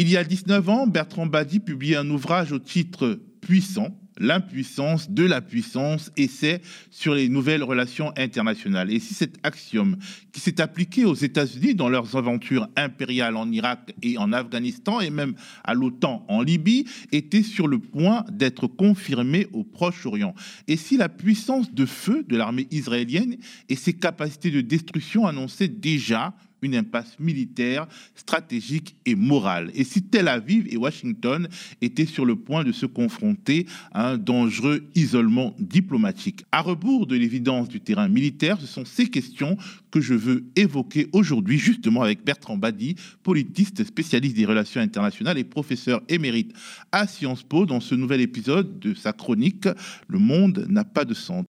Il y a 19 ans, Bertrand Badi publiait un ouvrage au titre Puissant, l'impuissance de la puissance, essai sur les nouvelles relations internationales. Et si cet axiome qui s'est appliqué aux États-Unis dans leurs aventures impériales en Irak et en Afghanistan et même à l'OTAN en Libye était sur le point d'être confirmé au Proche-Orient. Et si la puissance de feu de l'armée israélienne et ses capacités de destruction annonçaient déjà une impasse militaire, stratégique et morale. Et si Tel Aviv et Washington étaient sur le point de se confronter à un dangereux isolement diplomatique. À rebours de l'évidence du terrain militaire, ce sont ces questions que je veux évoquer aujourd'hui justement avec Bertrand Badi, politiste spécialiste des relations internationales et professeur émérite à Sciences Po dans ce nouvel épisode de sa chronique Le monde n'a pas de centre.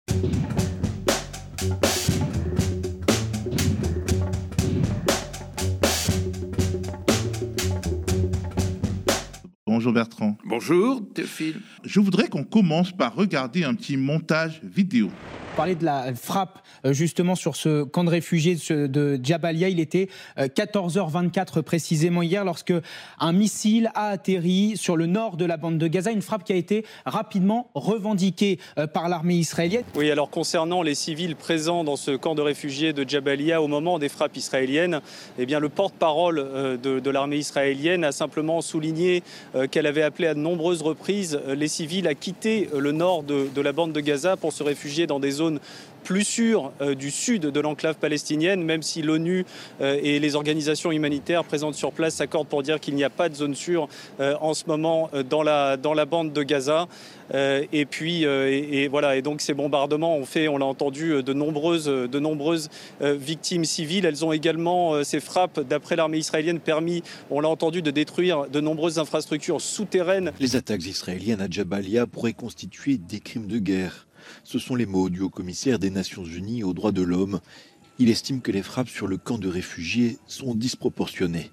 Bonjour Bertrand. Bonjour Théophile. Je voudrais qu'on commence par regarder un petit montage vidéo parler de la frappe euh, justement sur ce camp de réfugiés de Jabalia. Il était 14h24 euh, précisément hier lorsque un missile a atterri sur le nord de la bande de Gaza. Une frappe qui a été rapidement revendiquée euh, par l'armée israélienne. Oui, alors concernant les civils présents dans ce camp de réfugiés de Jabalia au moment des frappes israéliennes, eh bien le porte-parole de, l'armée israélienne a simplement souligné qu'elle avait appelé à de nombreuses reprises les civils à quitter le nord de la bande de Gaza pour se réfugier dans des zones plus sûre euh, du sud de l'enclave palestinienne, même si l'ONU euh, et les organisations humanitaires présentes sur place s'accordent pour dire qu'il n'y a pas de zone sûre euh, en ce moment dans la, dans la bande de Gaza. et puis, et, voilà, et donc ces bombardements ont fait, on l'a entendu, de nombreuses, de nombreuses victimes civiles. Elles ont également, ces frappes, d'après l'armée israélienne, permis, on l'a entendu, de détruire de nombreuses infrastructures souterraines. Les attaques israéliennes à Jabalia pourraient constituer des crimes de guerre. Ce sont les mots du haut-commissaire des Nations Unies aux droits de l'homme. Il estime que les frappes sur le camp de réfugiés sont disproportionnées.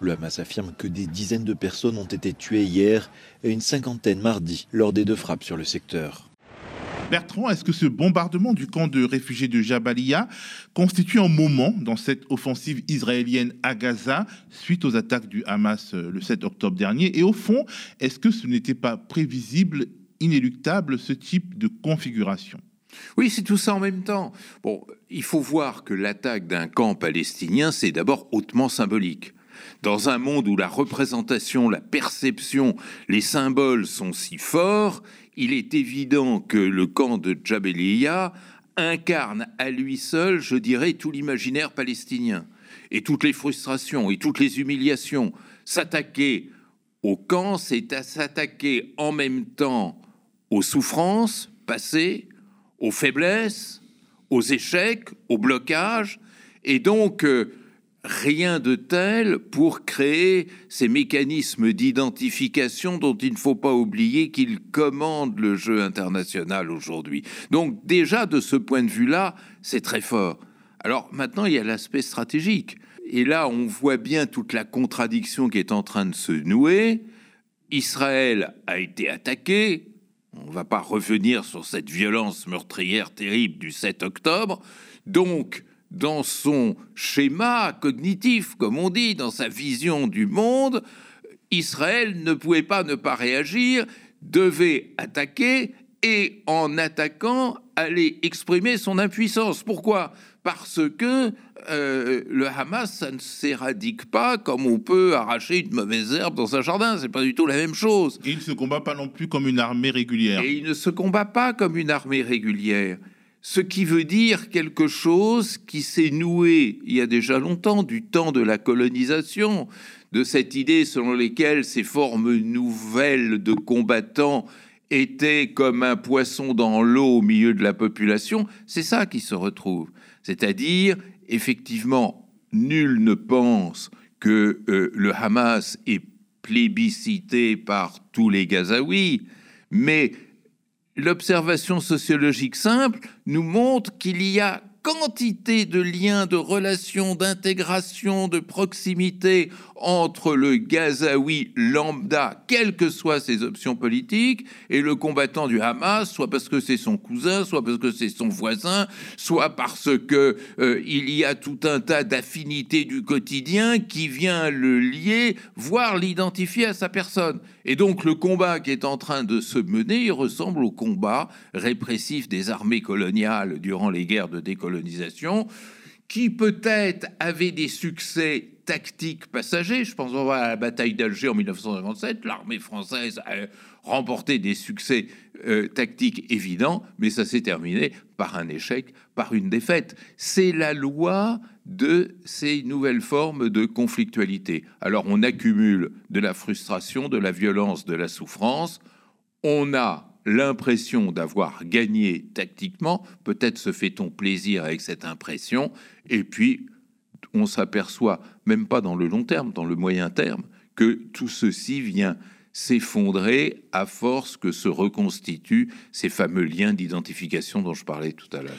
Le Hamas affirme que des dizaines de personnes ont été tuées hier et une cinquantaine mardi lors des deux frappes sur le secteur. Bertrand, est-ce que ce bombardement du camp de réfugiés de Jabalia constitue un moment dans cette offensive israélienne à Gaza suite aux attaques du Hamas euh, le 7 octobre dernier? Et au fond, est-ce que ce n'était pas prévisible inéluctable ce type de configuration. Oui, c'est tout ça en même temps. Bon, il faut voir que l'attaque d'un camp palestinien, c'est d'abord hautement symbolique. Dans un monde où la représentation, la perception, les symboles sont si forts, il est évident que le camp de Jabalia incarne à lui seul, je dirais, tout l'imaginaire palestinien et toutes les frustrations et toutes les humiliations. S'attaquer au camp, c'est à s'attaquer en même temps aux souffrances passées, aux faiblesses, aux échecs, aux blocages, et donc euh, rien de tel pour créer ces mécanismes d'identification dont il ne faut pas oublier qu'ils commandent le jeu international aujourd'hui. Donc déjà de ce point de vue-là, c'est très fort. Alors maintenant, il y a l'aspect stratégique. Et là, on voit bien toute la contradiction qui est en train de se nouer. Israël a été attaqué, on ne va pas revenir sur cette violence meurtrière terrible du 7 octobre. Donc, dans son schéma cognitif, comme on dit, dans sa vision du monde, Israël ne pouvait pas ne pas réagir, devait attaquer et en attaquant, aller exprimer son impuissance. Pourquoi? Parce que euh, le Hamas, ça ne s'éradique pas comme on peut arracher une mauvaise herbe dans un jardin. C'est pas du tout la même chose. Et il ne se combat pas non plus comme une armée régulière. Et il ne se combat pas comme une armée régulière. Ce qui veut dire quelque chose qui s'est noué il y a déjà longtemps, du temps de la colonisation, de cette idée selon laquelle ces formes nouvelles de combattants étaient comme un poisson dans l'eau au milieu de la population, c'est ça qui se retrouve. C'est-à-dire, effectivement, nul ne pense que euh, le Hamas est plébiscité par tous les Gazaouis, mais l'observation sociologique simple nous montre qu'il y a quantité de liens, de relations, d'intégration, de proximité entre le Gazaoui lambda, quelles que soient ses options politiques, et le combattant du Hamas, soit parce que c'est son cousin, soit parce que c'est son voisin, soit parce que euh, il y a tout un tas d'affinités du quotidien qui vient le lier, voire l'identifier à sa personne. Et donc le combat qui est en train de se mener, il ressemble au combat répressif des armées coloniales durant les guerres de décolonisation, qui peut-être avait des succès tactiques passagers. Je pense à la bataille d'Alger en 1957. L'armée française a remporté des succès euh, tactiques évidents, mais ça s'est terminé par un échec, par une défaite. C'est la loi de ces nouvelles formes de conflictualité. Alors on accumule de la frustration, de la violence, de la souffrance. On a l'impression d'avoir gagné tactiquement, peut-être se fait-on plaisir avec cette impression, et puis on s'aperçoit, même pas dans le long terme, dans le moyen terme, que tout ceci vient s'effondrer à force que se reconstituent ces fameux liens d'identification dont je parlais tout à l'heure.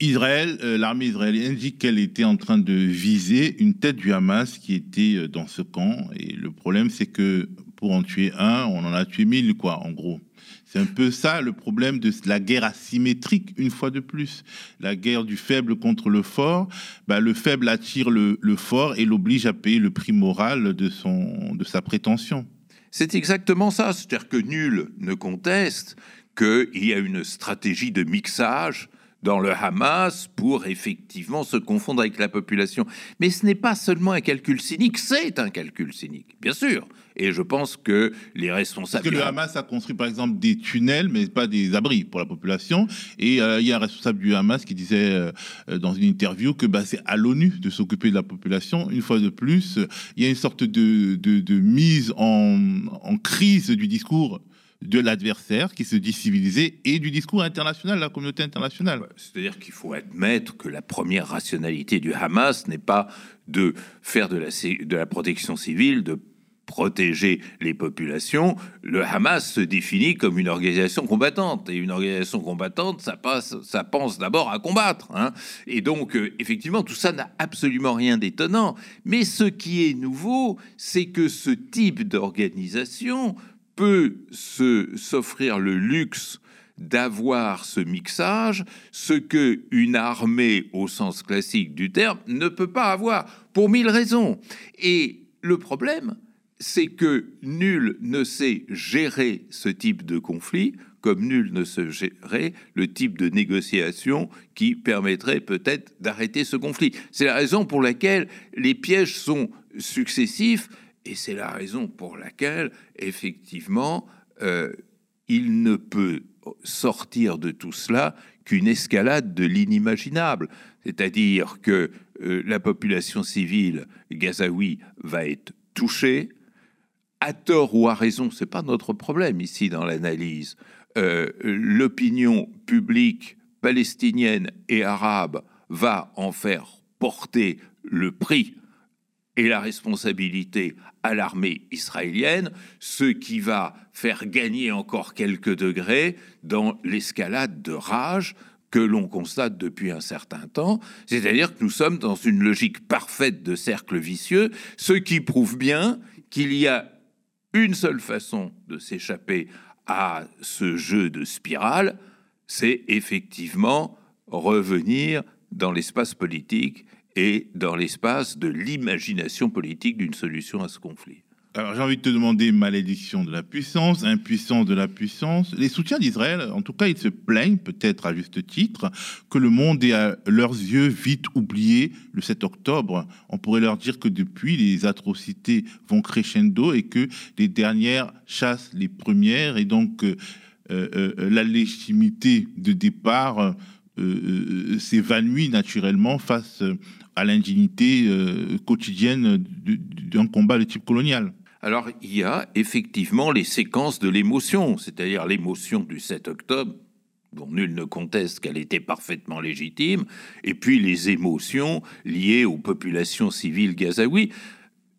Israël, euh, l'armée israélienne dit qu'elle était en train de viser une tête du Hamas qui était euh, dans ce camp. Et le problème, c'est que pour en tuer un, on en a tué mille, quoi, en gros. C'est un peu ça le problème de la guerre asymétrique, une fois de plus. La guerre du faible contre le fort. Bah, le faible attire le, fort et l'oblige à payer le prix moral de, son, de sa prétention. C'est exactement ça. C'est-à-dire que nul ne conteste qu'il y a une stratégie de mixage dans le Hamas pour effectivement se confondre avec la population. Mais ce n'est pas seulement un calcul cynique, c'est un calcul cynique, bien sûr. Et je pense que les responsables... Parce que le Hamas a construit par exemple des tunnels, mais pas des abris pour la population. Et euh, il y a un responsable du Hamas qui disait euh, dans une interview que bah, c'est à l'ONU de s'occuper de la population. Une fois de plus, il y a une sorte de, mise en crise du discours de l'adversaire qui se dit civilisé et du discours international, la communauté internationale. C'est-à-dire qu'il faut admettre que la première rationalité du Hamas n'est pas de faire de la, protection civile, de protéger les populations, le Hamas se définit comme une organisation combattante. Et une organisation combattante, ça, passe, ça pense d'abord à combattre. Hein. Et donc, euh, effectivement, tout ça n'a absolument rien d'étonnant. Mais ce qui est nouveau, c'est que ce type d'organisation peut s'offrir le luxe d'avoir ce mixage, ce que une armée au sens classique du terme ne peut pas avoir pour mille raisons. Et le problème, c'est que nul ne sait gérer ce type de conflit, comme nul ne sait gérer le type de négociation qui permettrait peut-être d'arrêter ce conflit. C'est la raison pour laquelle les pièges sont successifs et c'est la raison pour laquelle, effectivement, euh, il ne peut sortir de tout cela qu'une escalade de l'inimaginable. C'est-à-dire que euh, la population civile gazaoui va être touchée, à tort ou à raison, c'est pas notre problème ici dans l'analyse. Euh, l'opinion publique palestinienne et arabe va en faire porter le prix et la responsabilité à l'armée israélienne, ce qui va faire gagner encore quelques degrés dans l'escalade de rage que l'on constate depuis un certain temps, c'est-à-dire que nous sommes dans une logique parfaite de cercle vicieux, ce qui prouve bien qu'il y a une seule façon de s'échapper à ce jeu de spirale, c'est effectivement revenir dans l'espace politique et dans l'espace de l'imagination politique d'une solution à ce conflit. Alors j'ai envie de te demander malédiction de la puissance, impuissance de la puissance. Les soutiens d'Israël, en tout cas, ils se plaignent, peut-être à juste titre, que le monde ait à leurs yeux vite oublié le 7 octobre. On pourrait leur dire que depuis, les atrocités vont crescendo et que les dernières chassent les premières et donc euh, euh, euh, la légitimité de départ s'évanouit naturellement face à l'indignité euh, quotidienne d'un combat de type colonial. Alors il y a effectivement les séquences de l'émotion, c'est-à-dire l'émotion du 7 octobre, dont nul ne conteste qu'elle était parfaitement légitime, et puis les émotions liées aux populations civiles gazaouis.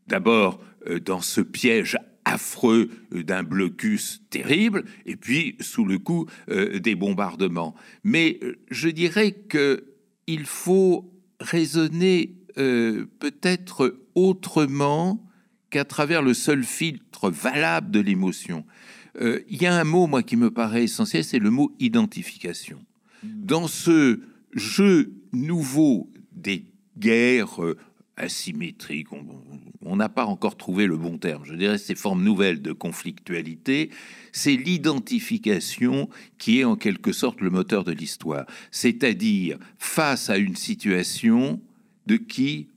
D'abord, euh, dans ce piège affreux euh, d'un blocus terrible, et puis sous le coup des bombardements. Mais je dirais que il faut raisonner euh, peut-être autrement qu'à travers le seul filtre valable de l'émotion. Euh, il y a un mot, moi, qui me paraît essentiel, c'est le mot identification. Dans ce jeu nouveau des guerres asymétriques, on n'a pas encore trouvé le bon terme, je dirais ces formes nouvelles de conflictualité, c'est l'identification qui est en quelque sorte le moteur de l'histoire. C'est-à-dire, face à une situation, de qui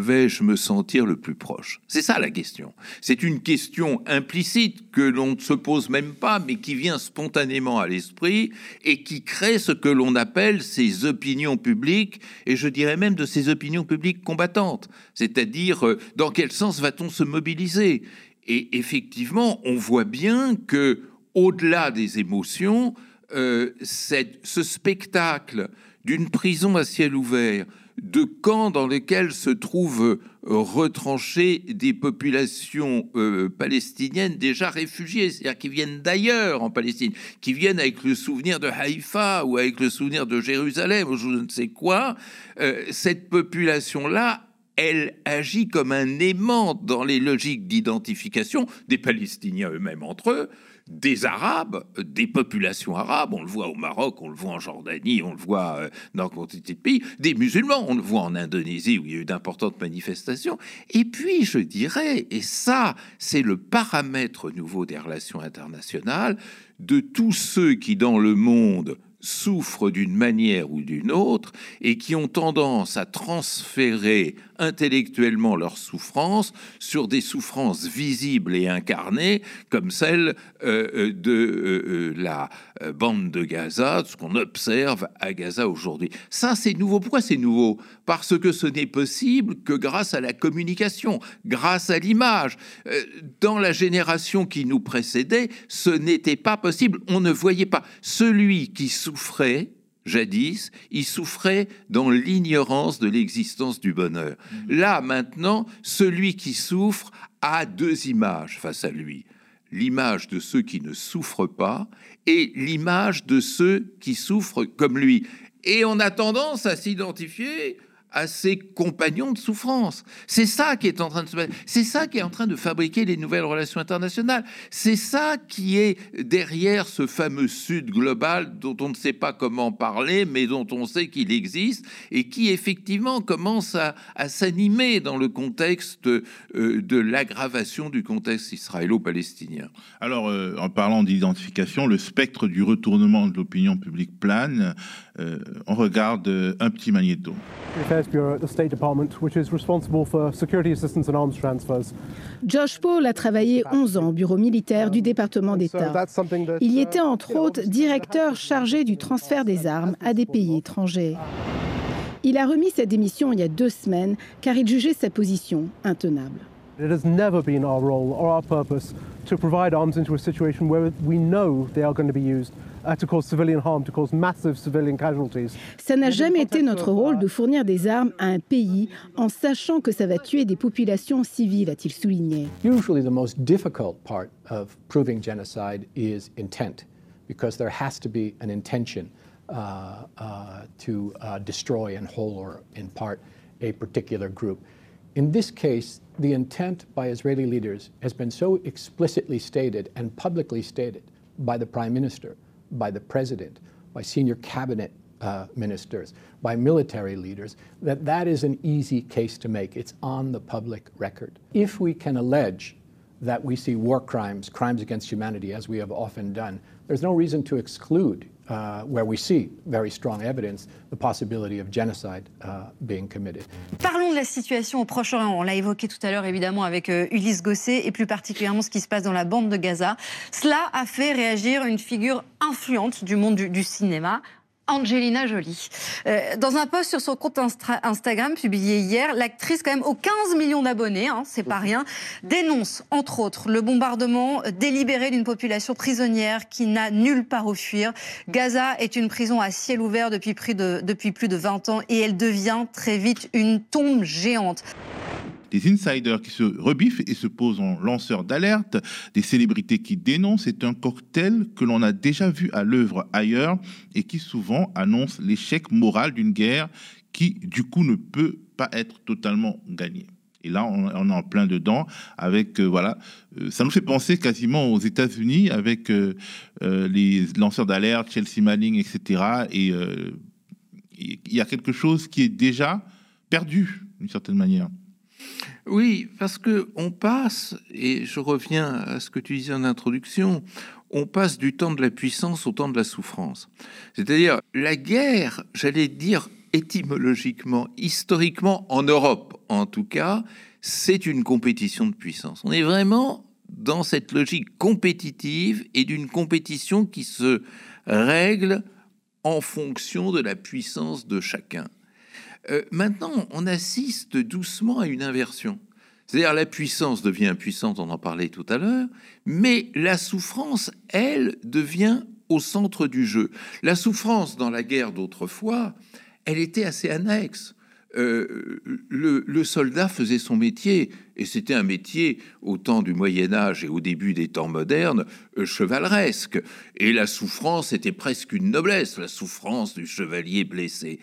vais-je me sentir le plus proche? C'est ça la question. C'est une question implicite que l'on ne se pose même pas, mais qui vient spontanément à l'esprit et qui crée ce que l'on appelle ces opinions publiques, et je dirais même de ces opinions publiques combattantes. C'est-à-dire, euh, dans quel sens va-t-on se mobiliser? Et effectivement, on voit bien que, au-delà des émotions, euh, ce spectacle d'une prison à ciel ouvert, de camps dans lesquels se trouvent euh, retranchées des populations euh, palestiniennes déjà réfugiées, c'est-à-dire qui viennent d'ailleurs en Palestine, qui viennent avec le souvenir de Haïfa ou avec le souvenir de Jérusalem ou je ne sais quoi, euh, cette population-là elle agit comme un aimant dans les logiques d'identification des Palestiniens eux-mêmes entre eux, des Arabes, des populations arabes, on le voit au Maroc, on le voit en Jordanie, on le voit euh, dans quantité de pays, des musulmans, on le voit en Indonésie où il y a eu d'importantes manifestations. Et puis, je dirais, et ça, c'est le paramètre nouveau des relations internationales, de tous ceux qui dans le monde souffrent d'une manière ou d'une autre et qui ont tendance à transférer intellectuellement leurs souffrances sur des souffrances visibles et incarnées comme celle euh, euh, de euh, la bande de Gaza, ce qu'on observe à Gaza aujourd'hui. Ça, c'est nouveau. Pourquoi c'est nouveau? Parce que ce n'est possible que grâce à la communication, grâce à l'image. Dans la génération qui nous précédait, ce n'était pas possible. On ne voyait pas celui qui souffrait jadis, il souffrait dans l'ignorance de l'existence du bonheur. Mmh. Là, maintenant, celui qui souffre a deux images face à lui. L'image de ceux qui ne souffrent pas et l'image de ceux qui souffrent comme lui. Et on a tendance à s'identifier à ses compagnons de souffrance. C'est ça qui est en train de se C'est ça qui est en train de fabriquer les nouvelles relations internationales. C'est ça qui est derrière ce fameux Sud global dont on ne sait pas comment parler, mais dont on sait qu'il existe et qui effectivement commence à, s'animer dans le contexte euh, de l'aggravation du contexte israélo-palestinien. Alors, euh, en parlant d'identification, le spectre du retournement de l'opinion publique plane. Euh, on regarde un petit magnéto. Josh Paul a travaillé 11 ans au bureau militaire du département d'État. Il y était entre autres directeur chargé du transfert des armes à des pays étrangers. Il a remis sa démission il y a deux semaines car il jugeait sa position intenable. It has never been our role or our purpose to provide arms into a situation where we know they are going to be used ça n'a jamais été notre rôle de fournir des armes à un pays en sachant que ça va tuer des populations civiles, a-t-il souligné. Usually the most difficult part of proving genocide is intent, because there has to be an intention uh, uh, to uh, destroy in whole or in part a particular group. In this case, the intent by Israeli leaders has been so explicitly stated and publicly stated by the prime minister by the president, by senior cabinet uh, ministers, by military leaders, that that is an easy case to make. It's on the public record. If we can allege that we see war crimes, crimes against humanity, as we have often done, there's no reason to exclude uh, where we see very strong evidence the possibility of genocide uh, being committed. Parlons de la situation au Proche-Orient. On l'a évoqué tout à l'heure, évidemment, avec euh, Ulysse Gosset, et plus particulièrement ce qui se passe dans la bande de Gaza. Cela a fait réagir une figure influente du monde du cinéma, Angelina Jolie. Euh, dans un post sur son compte Instagram publié hier, l'actrice, quand même aux 15 millions d'abonnés, hein, c'est pas rien, dénonce entre autres le bombardement délibéré d'une population prisonnière qui n'a nulle part où fuir. Gaza est une prison à ciel ouvert depuis, de, depuis plus de 20 ans et elle devient très vite une tombe géante. Des insiders qui se rebiffent et se posent en lanceurs d'alerte, des célébrités qui dénoncent. C'est un cocktail que l'on a déjà vu à l'œuvre ailleurs et qui souvent annonce l'échec moral d'une guerre qui, du coup, ne peut pas être totalement gagnée. Et là, on, est en plein dedans avec, euh, voilà, euh, ça nous fait penser quasiment aux États-Unis avec euh, les lanceurs d'alerte, Chelsea Manning, etc. Et il y a quelque chose qui est déjà perdu d'une certaine manière. Oui, parce que on passe, et je reviens à ce que tu disais en introduction, on passe du temps de la puissance au temps de la souffrance. C'est-à-dire, la guerre, j'allais dire étymologiquement, historiquement, en Europe en tout cas, c'est une compétition de puissance. On est vraiment dans cette logique compétitive et d'une compétition qui se règle en fonction de la puissance de chacun. Euh, maintenant, on assiste doucement à une inversion. C'est-à-dire la puissance devient impuissante, on en parlait tout à l'heure, mais la souffrance, elle, devient au centre du jeu. La souffrance dans la guerre d'autrefois, elle était assez annexe. Euh, le, soldat faisait son métier, et c'était un métier au temps du Moyen Âge et au début des temps modernes, euh, chevaleresque. Et la souffrance était presque une noblesse, la souffrance du chevalier blessé.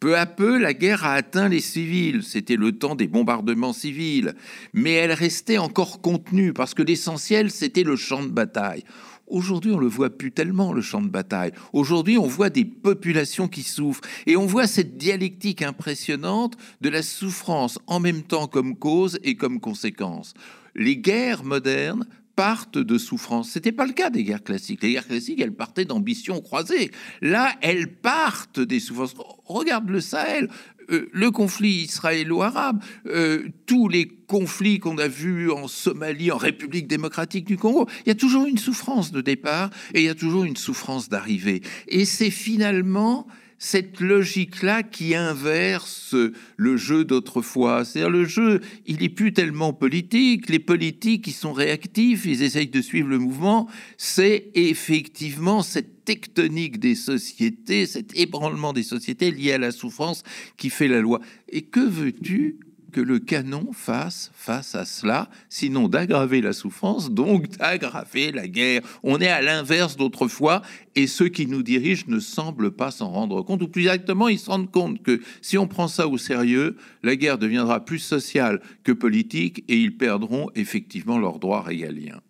Peu à peu, la guerre a atteint les civils. C'était le temps des bombardements civils. Mais elle restait encore contenue parce que l'essentiel, c'était le champ de bataille. Aujourd'hui, on le voit plus tellement, le champ de bataille. Aujourd'hui, on voit des populations qui souffrent. Et on voit cette dialectique impressionnante de la souffrance en même temps comme cause et comme conséquence. Les guerres modernes partent de souffrance. C'était pas le cas des guerres classiques. Les guerres classiques, elles partaient d'ambitions croisées. Là, elles partent des souffrances. Regarde le Sahel. Euh, le conflit israélo-arabe, euh, tous les conflits qu'on a vus en Somalie, en République démocratique du Congo, il y a toujours une souffrance de départ et il y a toujours une souffrance d'arrivée. Et c'est finalement cette logique-là qui inverse le jeu d'autrefois. C'est-à-dire le jeu, il n'est plus tellement politique. Les politiques, ils sont réactifs, ils essayent de suivre le mouvement. C'est effectivement cette tectonique des sociétés, cet ébranlement des sociétés lié à la souffrance qui fait la loi. Et que veux-tu que le canon fasse face à cela, sinon d'aggraver la souffrance, donc d'aggraver la guerre. On est à l'inverse d'autrefois, et ceux qui nous dirigent ne semblent pas s'en rendre compte, ou plus exactement, ils se rendent compte que si on prend ça au sérieux, la guerre deviendra plus sociale que politique, et ils perdront effectivement leurs droits régaliens.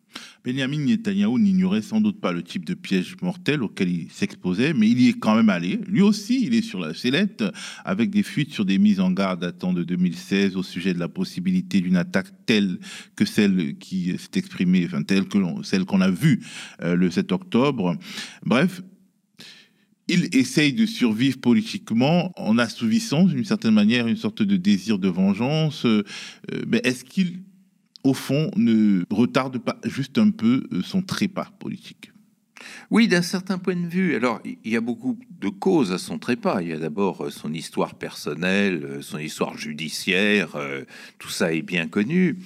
Benjamin Netanyahu n'ignorait sans doute pas le type de piège mortel auquel il s'exposait, mais il y est quand même allé. Lui aussi, il est sur la sellette, avec des fuites sur des mises en garde datant de 2016 au sujet de la possibilité d'une attaque telle que celle qui s'est exprimée, enfin telle que celle qu'on a vue euh, le 7 octobre. Bref, il essaye de survivre politiquement en assouvissant d'une certaine manière une sorte de désir de vengeance. Euh, mais est-ce qu'il au fond, ne retarde pas juste un peu euh, son trépas politique. Oui, d'un certain point de vue. Alors, il y a beaucoup de causes à son trépas. Il y a d'abord euh, son histoire personnelle, euh, son histoire judiciaire, tout ça est bien connu.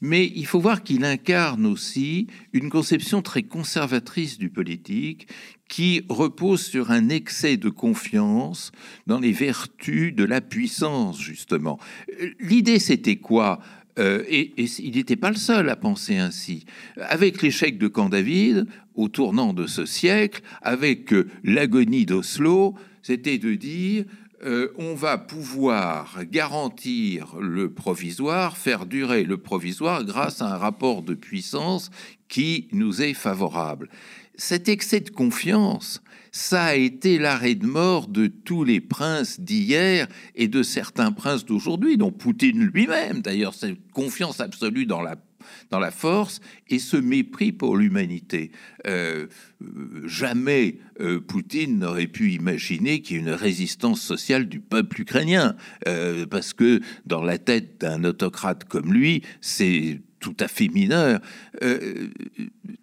Mais il faut voir qu'il incarne aussi une conception très conservatrice du politique qui repose sur un excès de confiance dans les vertus de la puissance, justement. L'idée, c'était quoi? Euh, et, il n'était pas le seul à penser ainsi. Avec l'échec de Camp David, au tournant de ce siècle, avec euh, l'agonie d'Oslo, c'était de dire euh, on va pouvoir garantir le provisoire, faire durer le provisoire grâce à un rapport de puissance qui nous est favorable. Cet excès de confiance, ça a été l'arrêt de mort de tous les princes d'hier et de certains princes d'aujourd'hui, dont Poutine lui-même, d'ailleurs, cette confiance absolue dans la dans la force et ce mépris pour l'humanité. Euh, jamais euh, Poutine n'aurait pu imaginer qu'il y ait une résistance sociale du peuple ukrainien, euh, parce que dans la tête d'un autocrate comme lui, c'est tout à fait mineur. Euh,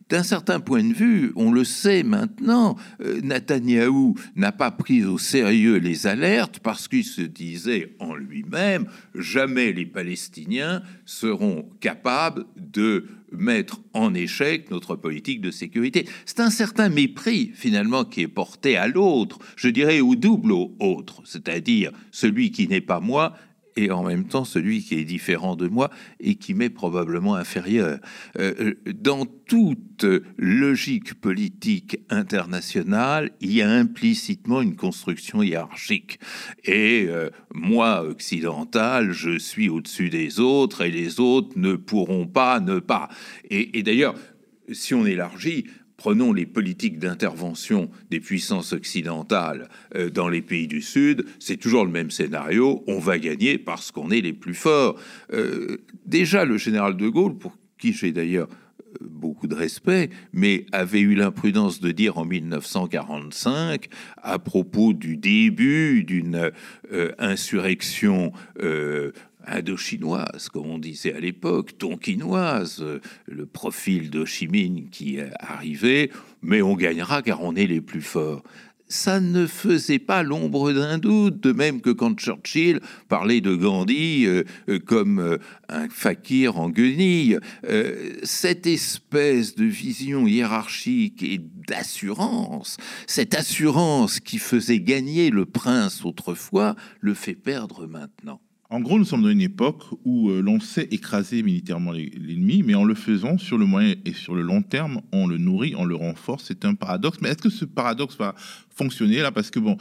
d'un certain point de vue, on le sait maintenant, euh, Netanyahou n'a pas pris au sérieux les alertes parce qu'il se disait en lui-même jamais les Palestiniens seront capables de mettre en échec notre politique de sécurité. C'est un certain mépris finalement qui est porté à l'autre, je dirais au double au autre, c'est-à-dire celui qui n'est pas moi et en même temps celui qui est différent de moi et qui m'est probablement inférieur. Euh, dans toute logique politique internationale, il y a implicitement une construction hiérarchique. Et moi, occidental, je suis au-dessus des autres et les autres ne pourront pas ne pas. Et d'ailleurs, si on élargit, Prenons les politiques d'intervention des puissances occidentales euh, dans les pays du Sud, c'est toujours le même scénario, on va gagner parce qu'on est les plus forts. Euh, déjà, le général de Gaulle, pour qui j'ai d'ailleurs euh, beaucoup de respect, mais avait eu l'imprudence de dire en 1945, à propos du début d'une insurrection indochinoise, comme on disait à l'époque, tonkinoise, le profil d'Ho Chi Minh qui arrivé, mais on gagnera car on est les plus forts. Ça ne faisait pas l'ombre d'un doute, de même que quand Churchill parlait de Gandhi euh, euh, comme euh, un fakir en guenille. cette espèce de vision hiérarchique et d'assurance, cette assurance qui faisait gagner le prince autrefois, le fait perdre maintenant. En gros, nous sommes dans une époque où euh, l'on sait écraser militairement l'ennemi, mais en le faisant sur le moyen et sur le long terme, on le nourrit, on le renforce. C'est un paradoxe. Mais est-ce que ce paradoxe va fonctionner là? Parce que bon,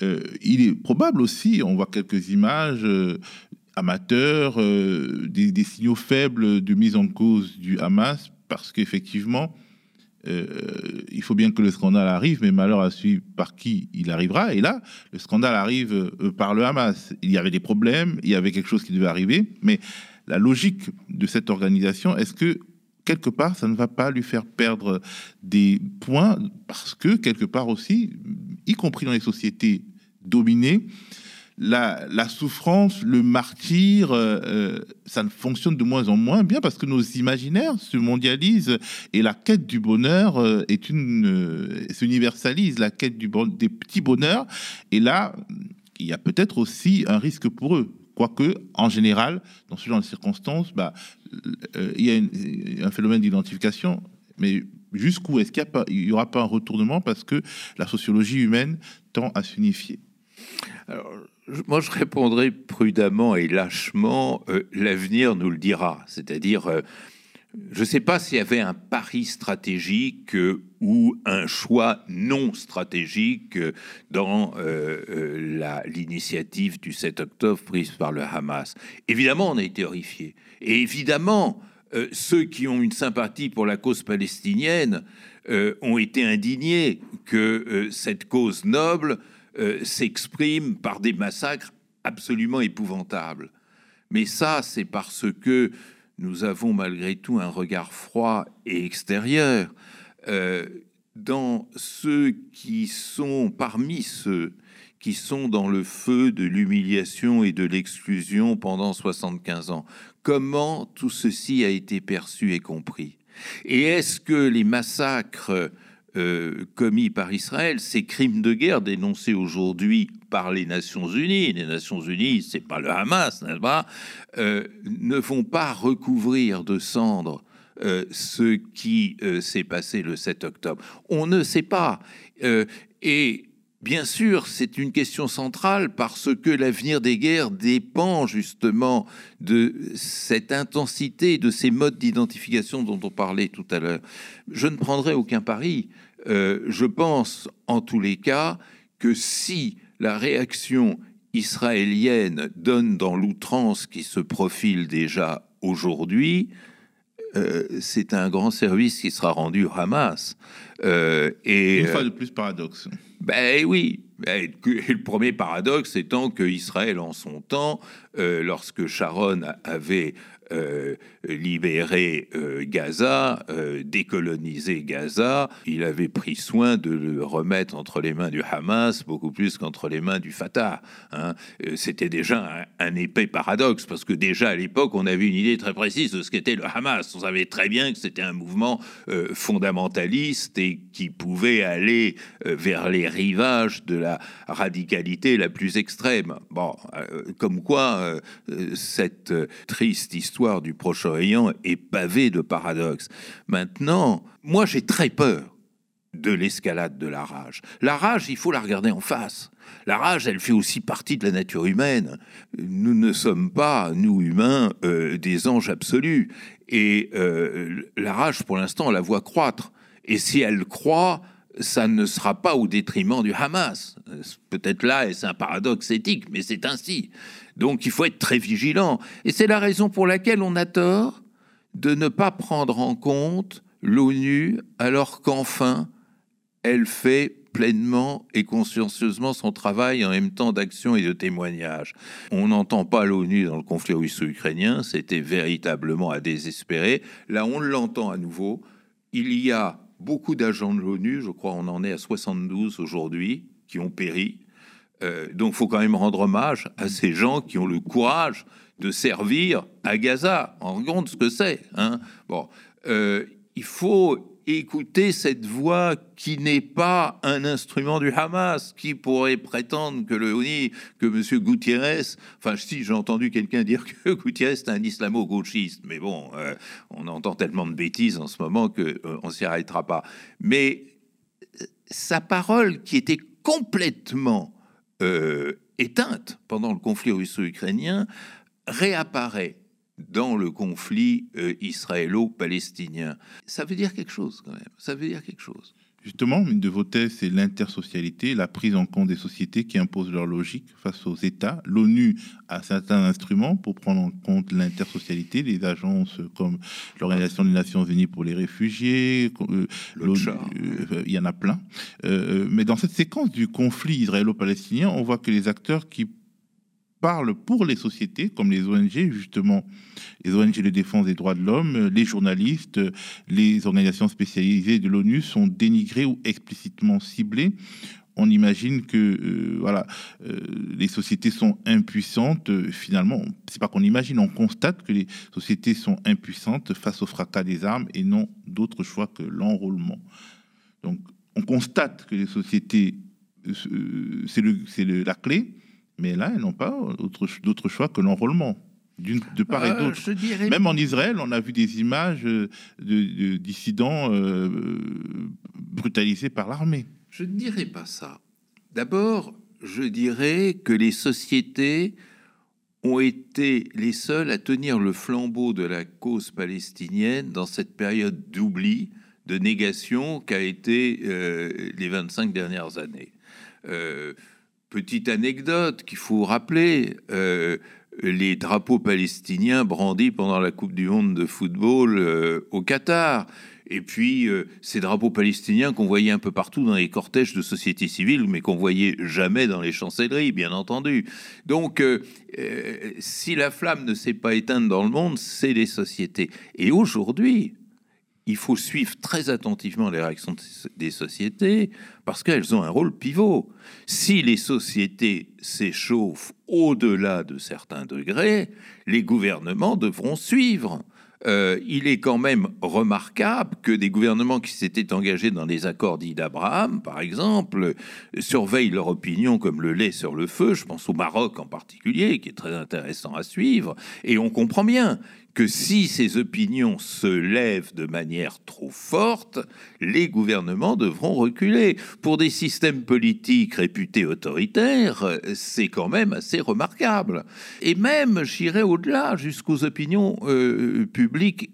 euh, il est probable aussi, on voit quelques images euh, amateurs, des, des, signaux faibles de mise en cause du Hamas, parce qu'effectivement, euh, il faut bien que le scandale arrive, mais malheur à celui par qui il arrivera. Et là, le scandale arrive euh, par le Hamas. Il y avait des problèmes, il y avait quelque chose qui devait arriver, mais la logique de cette organisation, est-ce que quelque part, ça ne va pas lui faire perdre des points, parce que quelque part aussi, y compris dans les sociétés dominées, la, souffrance, le martyr, euh, euh, ça ne fonctionne de moins en moins bien parce que nos imaginaires se mondialisent et la quête du bonheur euh, est une, s'universalise, la quête du des petits bonheurs. Et là, il y a peut-être aussi un risque pour eux. Quoique, en général, dans ce genre de circonstances, bah, il y a un phénomène d'identification, mais jusqu'où est-ce qu'il n'y aura pas un retournement parce que la sociologie humaine tend à s'unifier? Moi, je répondrai prudemment et lâchement, euh, l'avenir nous le dira. C'est-à-dire, euh, je ne sais pas s'il y avait un pari stratégique euh, ou un choix non stratégique dans l'initiative du 7 octobre prise par le Hamas. Évidemment, on a été horrifiés. Et évidemment, ceux qui ont une sympathie pour la cause palestinienne ont été indignés que cette cause noble euh, s'exprime par des massacres absolument épouvantables. Mais ça, c'est parce que nous avons malgré tout un regard froid et extérieur. Euh, dans ceux qui sont parmi ceux qui sont dans le feu de l'humiliation et de l'exclusion pendant 75 ans. Comment tout ceci a été perçu et compris? Et est-ce que les massacres euh, commis par Israël, ces crimes de guerre dénoncés aujourd'hui par les Nations Unies, les Nations Unies, c'est pas le Hamas, n'est-ce pas, euh, ne vont pas recouvrir de cendres euh, ce qui s'est passé le 7 octobre. On ne sait pas. et Bien sûr, c'est une question centrale parce que l'avenir des guerres dépend justement de cette intensité, de ces modes d'identification dont on parlait tout à l'heure. Je ne prendrai aucun pari. Euh, je pense en tous les cas que si la réaction israélienne donne dans l'outrance qui se profile déjà aujourd'hui, euh, c'est un grand service qui sera rendu au Hamas. Euh, et, Une fois de plus paradoxe. Ben oui. Et le premier paradoxe étant que Israël, en son temps, lorsque Sharon avait euh, libérer euh, Gaza, euh, décoloniser Gaza, il avait pris soin de le remettre entre les mains du Hamas beaucoup plus qu'entre les mains du Fatah. Hein. C'était déjà un, épais paradoxe parce que déjà à l'époque on avait une idée très précise de ce qu'était le Hamas. On savait très bien que c'était un mouvement fondamentaliste et qui pouvait aller vers les rivages de la radicalité la plus extrême. Bon, comme quoi cette triste histoire du Proche-Orient est pavé de paradoxes. Maintenant, moi j'ai très peur de l'escalade de la rage. La rage, il faut la regarder en face. La rage, elle fait aussi partie de la nature humaine. Nous ne sommes pas, nous humains, euh, des anges absolus. Et euh, la rage, pour l'instant, on la voit croître. Et si elle croît, ça ne sera pas au détriment du Hamas. Peut-être là, c'est un paradoxe éthique, mais c'est ainsi. Donc il faut être très vigilant. Et c'est la raison pour laquelle on a tort de ne pas prendre en compte l'ONU alors qu'enfin, elle fait pleinement et consciencieusement son travail en même temps d'action et de témoignage. On n'entend pas l'ONU dans le conflit russo-ukrainien, c'était véritablement à désespérer. Là, on l'entend à nouveau. Il y a beaucoup d'agents de l'ONU, je crois on en est à 72 aujourd'hui, qui ont péri. Euh, donc, il faut quand même rendre hommage à ces gens qui ont le courage de servir à Gaza. On compte ce que c'est. Hein bon, euh, il faut écouter cette voix qui n'est pas un instrument du Hamas, qui pourrait prétendre que le que M. Gutiérrez, enfin si j'ai entendu quelqu'un dire que Gutiérrez est un islamo-gauchiste, mais bon, euh, on entend tellement de bêtises en ce moment que euh, on s'y arrêtera pas. Mais euh, sa parole qui était complètement éteinte pendant le conflit russo-ukrainien réapparaît dans le conflit euh, israélo-palestinien. Ça veut dire quelque chose quand même. Ça veut dire quelque chose. Justement, une de vos thèses, c'est l'intersocialité, la prise en compte des sociétés qui imposent leur logique face aux États. L'ONU a certains instruments pour prendre en compte l'intersocialité, les agences comme l'Organisation des Nations Unies pour les réfugiés, euh, euh, il y en a plein. mais dans cette séquence du conflit israélo-palestinien, on voit que les acteurs qui parlent pour les sociétés, comme les ONG, justement, les ONG de défense des droits de l'homme, les journalistes, les organisations spécialisées de l'ONU sont dénigrés ou explicitement ciblés. On imagine que euh, voilà, euh, les sociétés sont impuissantes. finalement, c'est pas qu'on imagine, on constate que les sociétés sont impuissantes face au fracas des armes et n'ont d'autre choix que l'enrôlement. Donc, on constate que les sociétés, euh, c'est la clé, mais là, elles n'ont pas d'autre choix que l'enrôlement. De part et ah, d'autre. Même en Israël, on a vu des images de, dissidents euh, brutalisés par l'armée. Je ne dirais pas ça. D'abord, je dirais que les sociétés ont été les seules à tenir le flambeau de la cause palestinienne dans cette période d'oubli, de négation qu'a été euh, les 25 dernières années. Petite anecdote qu'il faut rappeler, euh, les drapeaux palestiniens brandis pendant la Coupe du Monde de football euh, au Qatar. Et puis, euh, ces drapeaux palestiniens qu'on voyait un peu partout dans les cortèges de société civile, mais qu'on voyait jamais dans les chancelleries, bien entendu. Donc, si la flamme ne s'est pas éteinte dans le monde, c'est les sociétés. Et aujourd'hui, il faut suivre très attentivement les réactions des sociétés parce qu'elles ont un rôle pivot. Si les sociétés s'échauffent au-delà de certains degrés, les gouvernements devront suivre. Euh, il est quand même remarquable que des gouvernements qui s'étaient engagés dans les accords dits d'Abraham, par exemple, surveillent leur opinion comme le lait sur le feu. Je pense au Maroc en particulier, qui est très intéressant à suivre. Et on comprend bien que si ces opinions se lèvent de manière trop forte, les gouvernements devront reculer. Pour des systèmes politiques réputés autoritaires, c'est quand même assez remarquable. Et même, j'irai au-delà, jusqu'aux opinions euh, publiques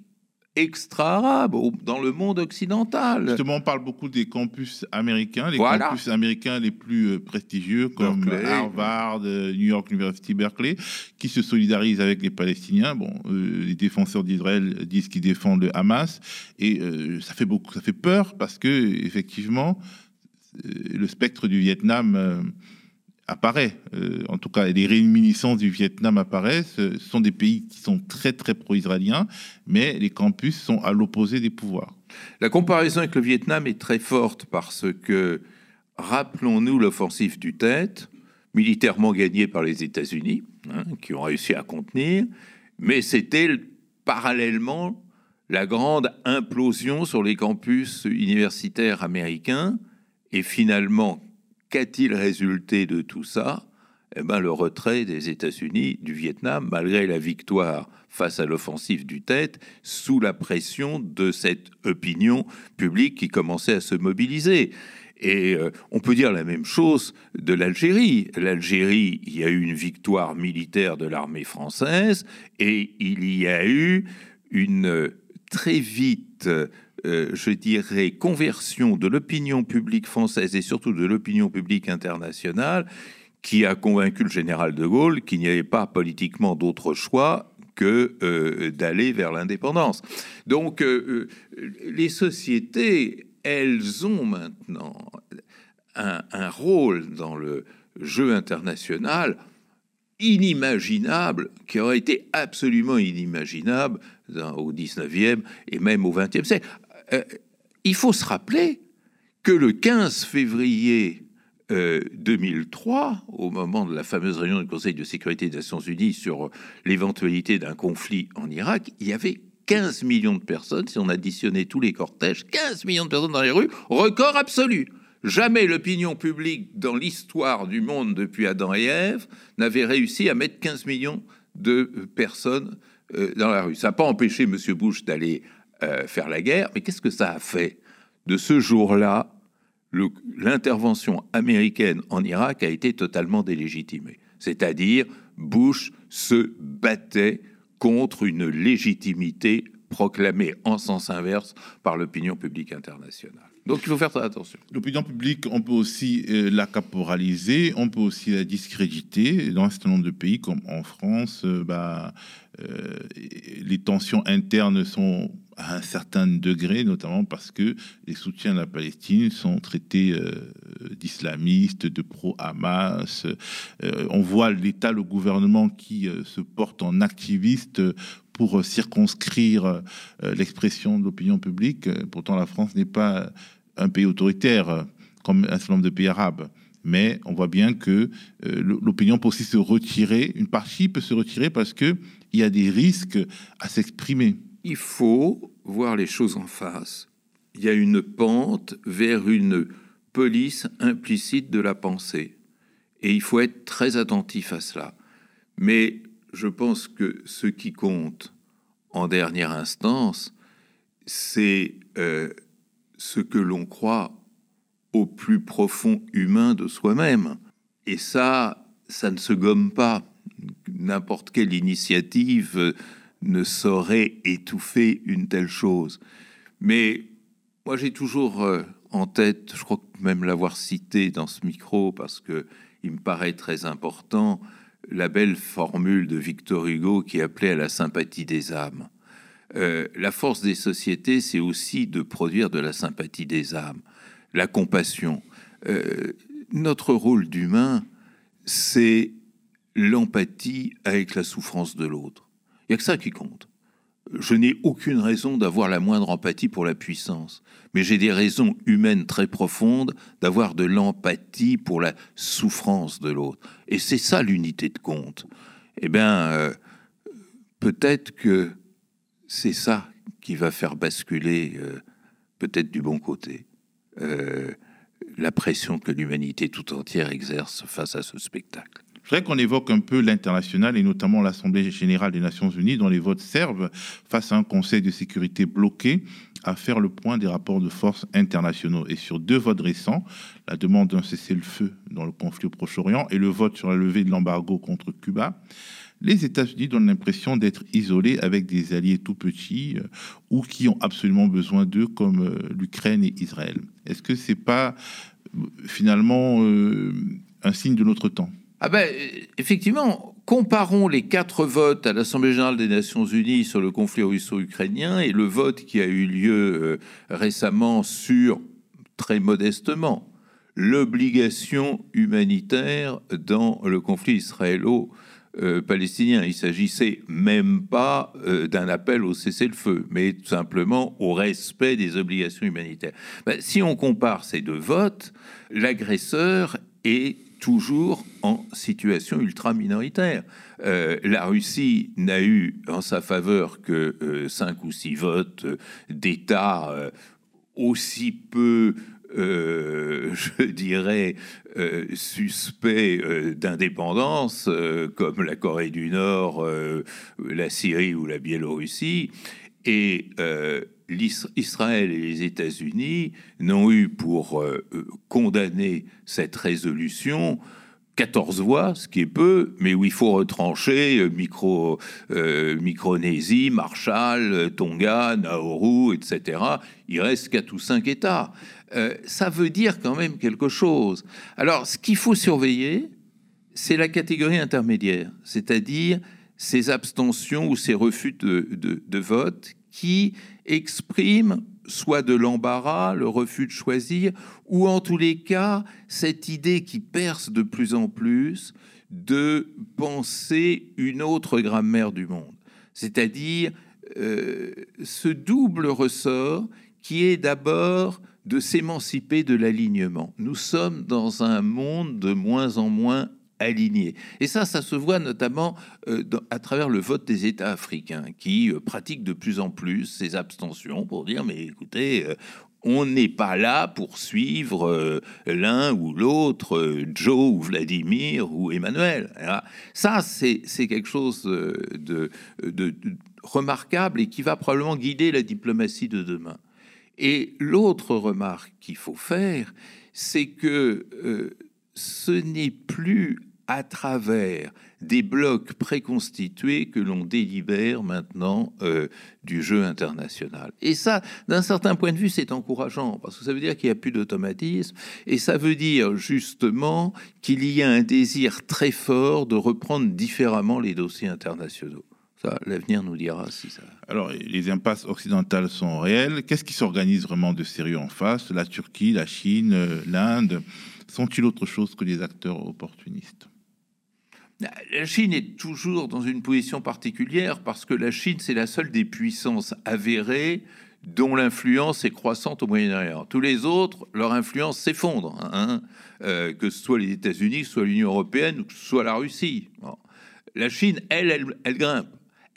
extra-arabe dans le monde occidental. Justement, on parle beaucoup des campus américains, les campus américains les plus euh, prestigieux comme Harvard, euh, New York University, Berkeley, qui se solidarisent avec les Palestiniens. Bon, euh, les défenseurs d'Israël disent qu'ils défendent le Hamas et ça fait beaucoup, ça fait peur parce que effectivement, le spectre du Vietnam apparaît. Euh, en tout cas, les réminiscences du Vietnam apparaissent. Ce sont des pays qui sont très très pro-israéliens, mais les campus sont à l'opposé des pouvoirs. La comparaison avec le Vietnam est très forte parce que, rappelons-nous l'offensive du Tête, militairement gagnée par les États-Unis, hein, qui ont réussi à contenir, mais c'était parallèlement la grande implosion sur les campus universitaires américains. Et finalement, Qu'a-t-il résulté de tout ça? Eh ben, le retrait des États-Unis du Vietnam, malgré la victoire face à l'offensive du Tête, sous la pression de cette opinion publique qui commençait à se mobiliser. Et euh, on peut dire la même chose de l'Algérie. L'Algérie, il y a eu une victoire militaire de l'armée française et il y a eu une euh, très vite, euh, je dirais, conversion de l'opinion publique française et surtout de l'opinion publique internationale qui a convaincu le général de Gaulle qu'il n'y avait pas politiquement d'autre choix que d'aller vers l'indépendance. Donc les sociétés elles ont maintenant un, rôle dans le jeu international inimaginable, qui aurait été absolument inimaginable au 19e et même au 20e siècle. Euh, il faut se rappeler que le 15 février 2003, euh, au moment de la fameuse réunion du Conseil de sécurité des Nations Unies sur l'éventualité d'un conflit en Irak, il y avait 15 millions de personnes, si on additionnait tous les cortèges, 15 millions de personnes dans les rues, record absolu. Jamais l'opinion publique dans l'histoire du monde depuis Adam et Ève n'avait réussi à mettre 15 millions de personnes euh, dans la rue. Ça n'a pas empêché M. Bush d'aller euh, faire la guerre, mais qu'est-ce que ça a fait De ce jour-là, l'intervention américaine en Irak a été totalement délégitimée? C'est-à-dire, Bush se battait contre une légitimité proclamée en sens inverse par l'opinion publique internationale. Donc il faut faire attention. L'opinion publique, on peut aussi euh, la caporaliser, on peut aussi la discréditer. Dans un certain nombre de pays, comme en France, euh, bah, euh, les tensions internes sont à un certain degré, notamment parce que les soutiens de la Palestine sont traités d'islamistes, de pro-Hamas. on voit l'État, le gouvernement qui se porte en activiste pour circonscrire l'expression de l'opinion publique. Pourtant, la France n'est pas un pays autoritaire comme un certain nombre de pays arabes. Mais on voit bien que euh, l'opinion peut aussi se retirer, une partie peut se retirer parce qu'il y a des risques à s'exprimer. Il faut voir les choses en face. Il y a une pente vers une police implicite de la pensée. Et il faut être très attentif à cela. Mais je pense que ce qui compte en dernière instance, c'est euh, ce que l'on croit au plus profond humain de soi-même. Et ça, ça ne se gomme pas. N'importe quelle initiative ne saurait étouffer une telle chose. Mais moi, j'ai toujours euh, en tête, je crois même l'avoir cité dans ce micro parce que il me paraît très important, la belle formule de Victor Hugo qui appelait à la sympathie des âmes. Euh, la force des sociétés, c'est aussi de produire de la sympathie des âmes, la compassion. Euh, notre rôle d'humain, c'est l'empathie avec la souffrance de l'autre. Il n'y a que ça qui compte. Je n'ai aucune raison d'avoir la moindre empathie pour la puissance, mais j'ai des raisons humaines très profondes d'avoir de l'empathie pour la souffrance de l'autre. Et c'est ça l'unité de compte. Eh bien, euh, peut-être que c'est ça qui va faire basculer, euh, peut-être du bon côté, euh, la pression que l'humanité tout entière exerce face à ce spectacle. Je voudrais qu'on évoque un peu l'international et notamment l'Assemblée générale des Nations unies dont les votes servent face à un Conseil de sécurité bloqué à faire le point des rapports de force internationaux. Et sur deux votes récents, la demande d'un cessez-le-feu dans le conflit au Proche-Orient et le vote sur la levée de l'embargo contre Cuba, les États-Unis donnent l'impression d'être isolés avec des alliés tout petits euh, ou qui ont absolument besoin d'eux, comme euh, l'Ukraine et Israël. Est-ce que c'est pas euh, finalement un signe de notre temps? Ah ben, effectivement, comparons les quatre votes à l'Assemblée générale des Nations unies sur le conflit russo-ukrainien et le vote qui a eu lieu récemment sur, très modestement, l'obligation humanitaire dans le conflit israélo euh, palestinien. Il s'agissait même pas euh, d'un appel au cessez-le-feu, mais tout simplement au respect des obligations humanitaires. Ben, si on compare ces deux votes, l'agresseur est toujours en situation ultra minoritaire. Euh, la Russie n'a eu en sa faveur que cinq ou six votes d'États aussi peu euh, je dirais, euh, suspects euh, d'indépendance, comme la Corée du Nord, la Syrie ou la Biélorussie. Et Israël et les États-Unis n'ont eu pour condamner cette résolution 14 voix, ce qui est peu, mais où il faut retrancher euh, micro, euh, Micronésie, Marshall, Tonga, Nauru, etc. Il reste quatre ou cinq États. Euh, ça veut dire quand même quelque chose. Alors, ce qu'il faut surveiller, c'est la catégorie intermédiaire, c'est-à-dire ces abstentions ou ces refus de vote qui expriment soit de l'embarras, le refus de choisir, ou en tous les cas, cette idée qui perce de plus en plus de penser une autre grammaire du monde. C'est-à-dire euh, ce double ressort qui est d'abord de s'émanciper de l'alignement. Nous sommes dans un monde de moins en moins alignés. Et ça, ça se voit notamment euh, à travers le vote des États africains qui euh, pratiquent de plus en plus ces abstentions pour dire mais écoutez, euh, on n'est pas là pour suivre l'un ou l'autre, Joe ou Vladimir ou Emmanuel. Ça, c'est quelque chose de, de, remarquable et qui va probablement guider la diplomatie de demain. Et l'autre remarque qu'il faut faire, c'est que ce n'est plus à travers des blocs préconstitués que l'on délibère maintenant euh, du jeu international. Et ça, d'un certain point de vue, c'est encourageant, parce que ça veut dire qu'il n'y a plus d'automatisme, et ça veut dire justement qu'il y a un désir très fort de reprendre différemment les dossiers internationaux. Ça, l'avenir nous dira si ça. Alors, les impasses occidentales sont réelles. Qu'est-ce qui s'organise vraiment de sérieux en face? La Turquie, la Chine, euh, l'Inde? Sont-ils autre chose que des acteurs opportunistes? La Chine est toujours dans une position particulière parce que la Chine, c'est la seule des puissances avérées dont l'influence est croissante au Moyen-Orient. Tous les autres, leur influence s'effondre, hein, euh, que ce soit les États-Unis, soit l'Union européenne, soit la Russie. La Chine, elle, elle, elle grimpe.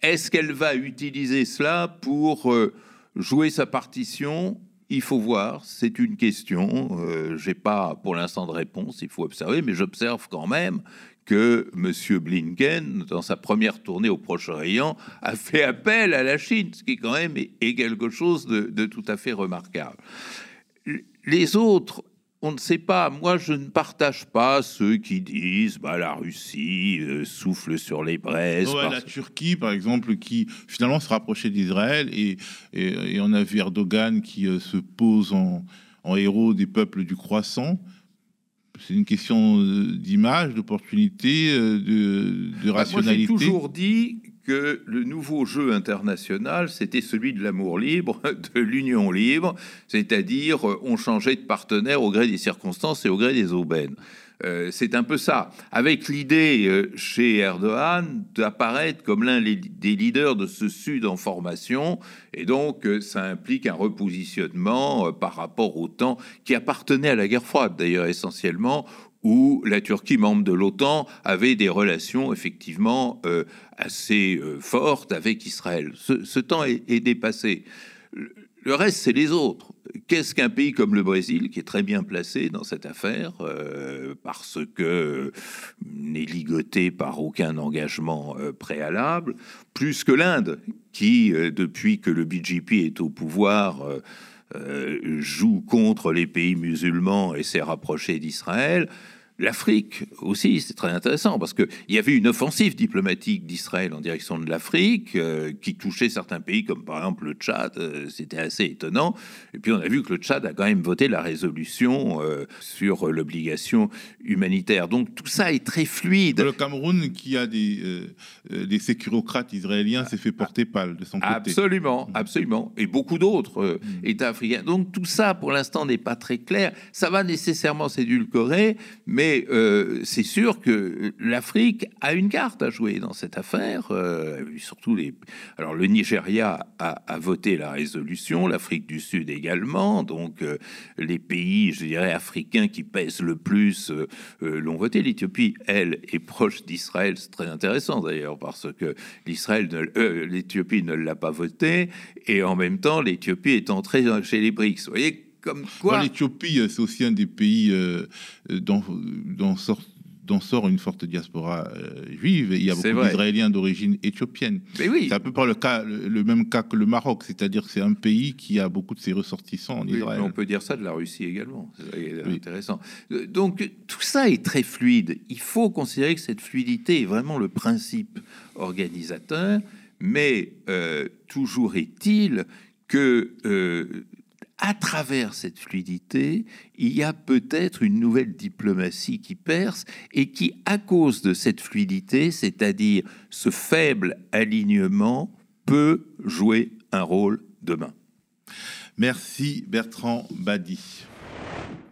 Est-ce qu'elle va utiliser cela pour euh, jouer sa partition il faut voir, c'est une question. Euh, J'ai pas pour l'instant de réponse, il faut observer, mais j'observe quand même que M. Blinken, dans sa première tournée au Proche-Orient, a fait appel à la Chine, ce qui quand même est, quelque chose de, tout à fait remarquable. Les autres, on ne sait pas. Moi, je ne partage pas ceux qui disent bah, la Russie euh, souffle sur les braises. La Turquie, par exemple, qui finalement se rapprochait d'Israël, et, et, on a vu Erdogan qui euh, se pose en, en héros des peuples du croissant c'est une question euh, d'image, d'opportunité, de, rationalité. Bah, moi, j'ai toujours dit que le nouveau jeu international, c'était celui de l'amour libre, de l'union libre, c'est-à-dire on changeait de partenaire au gré des circonstances et au gré des aubaines. Euh, c'est un peu ça, avec l'idée euh, chez Erdogan d'apparaître comme l'un des leaders de ce Sud en formation, et donc euh, ça implique un repositionnement par rapport au temps qui appartenait à la guerre froide, d'ailleurs essentiellement, où la Turquie, membre de l'OTAN, avait des relations effectivement assez fortes avec Israël. Ce, temps est dépassé. Le reste, c'est les autres. Qu'est-ce qu'un pays comme le Brésil, qui est très bien placé dans cette affaire, euh, parce que n'est ligoté par aucun engagement euh, préalable, plus que l'Inde, qui, euh, depuis que le BJP est au pouvoir, joue contre les pays musulmans et s'est rapproché d'Israël. L'Afrique aussi, c'est très intéressant parce qu'il y avait une offensive diplomatique d'Israël en direction de l'Afrique euh, qui touchait certains pays comme par exemple le Tchad. Euh, c'était assez étonnant. Et puis on a vu que le Tchad a quand même voté la résolution euh, sur l'obligation humanitaire. Donc tout ça est très fluide. Le Cameroun, qui a des, des sécurocrates israéliens, s'est fait porter pâle de son côté. Absolument, absolument. Et beaucoup d'autres mm. États africains. Donc tout ça, pour l'instant, n'est pas très clair. Ça va nécessairement s'édulcorer, mais euh, c'est sûr que l'Afrique a une carte à jouer dans cette affaire. Euh, surtout les. Alors le Nigeria a, voté la résolution, l'Afrique du Sud également. Donc euh, les pays, je dirais africains qui pèsent le plus l'ont voté. L'Éthiopie, elle, est proche d'Israël. C'est très intéressant d'ailleurs parce que l'Israël, l'Éthiopie ne l'a pas voté et en même temps l'Éthiopie est entrée chez les BRICS. Vous voyez comme quoi L'Éthiopie, c'est aussi un des pays euh, dans, dont sort une forte diaspora euh, juive. il y a beaucoup d'Israéliens d'origine éthiopienne. oui. C'est à peu près le, cas, le, même cas que le Maroc, c'est-à-dire que c'est un pays qui a beaucoup de ses ressortissants en Israël. on peut dire ça de la Russie également. C'est intéressant. Euh, donc tout ça est très fluide. Il faut considérer que cette fluidité est vraiment le principe organisateur, mais euh, toujours est-il que à travers cette fluidité, il y a peut-être une nouvelle diplomatie qui perce et qui, à cause de cette fluidité, c'est-à-dire ce faible alignement, peut jouer un rôle demain. Merci Bertrand Badi.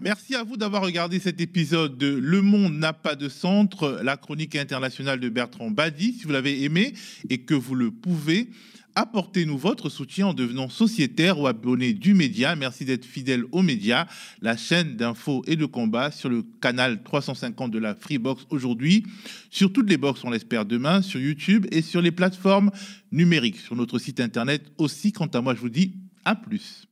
Merci à vous d'avoir regardé cet épisode de Le Monde n'a pas de centre, la chronique internationale de Bertrand Badi. Si vous l'avez aimé et que vous le pouvez, apportez-nous votre soutien en devenant sociétaire ou abonné du média. Merci d'être fidèle au média, la chaîne d'infos et de combat sur le canal 350 de la Freebox aujourd'hui, sur toutes les box, on l'espère demain, sur YouTube et sur les plateformes numériques, sur notre site internet aussi. Quant à moi, je vous dis à plus.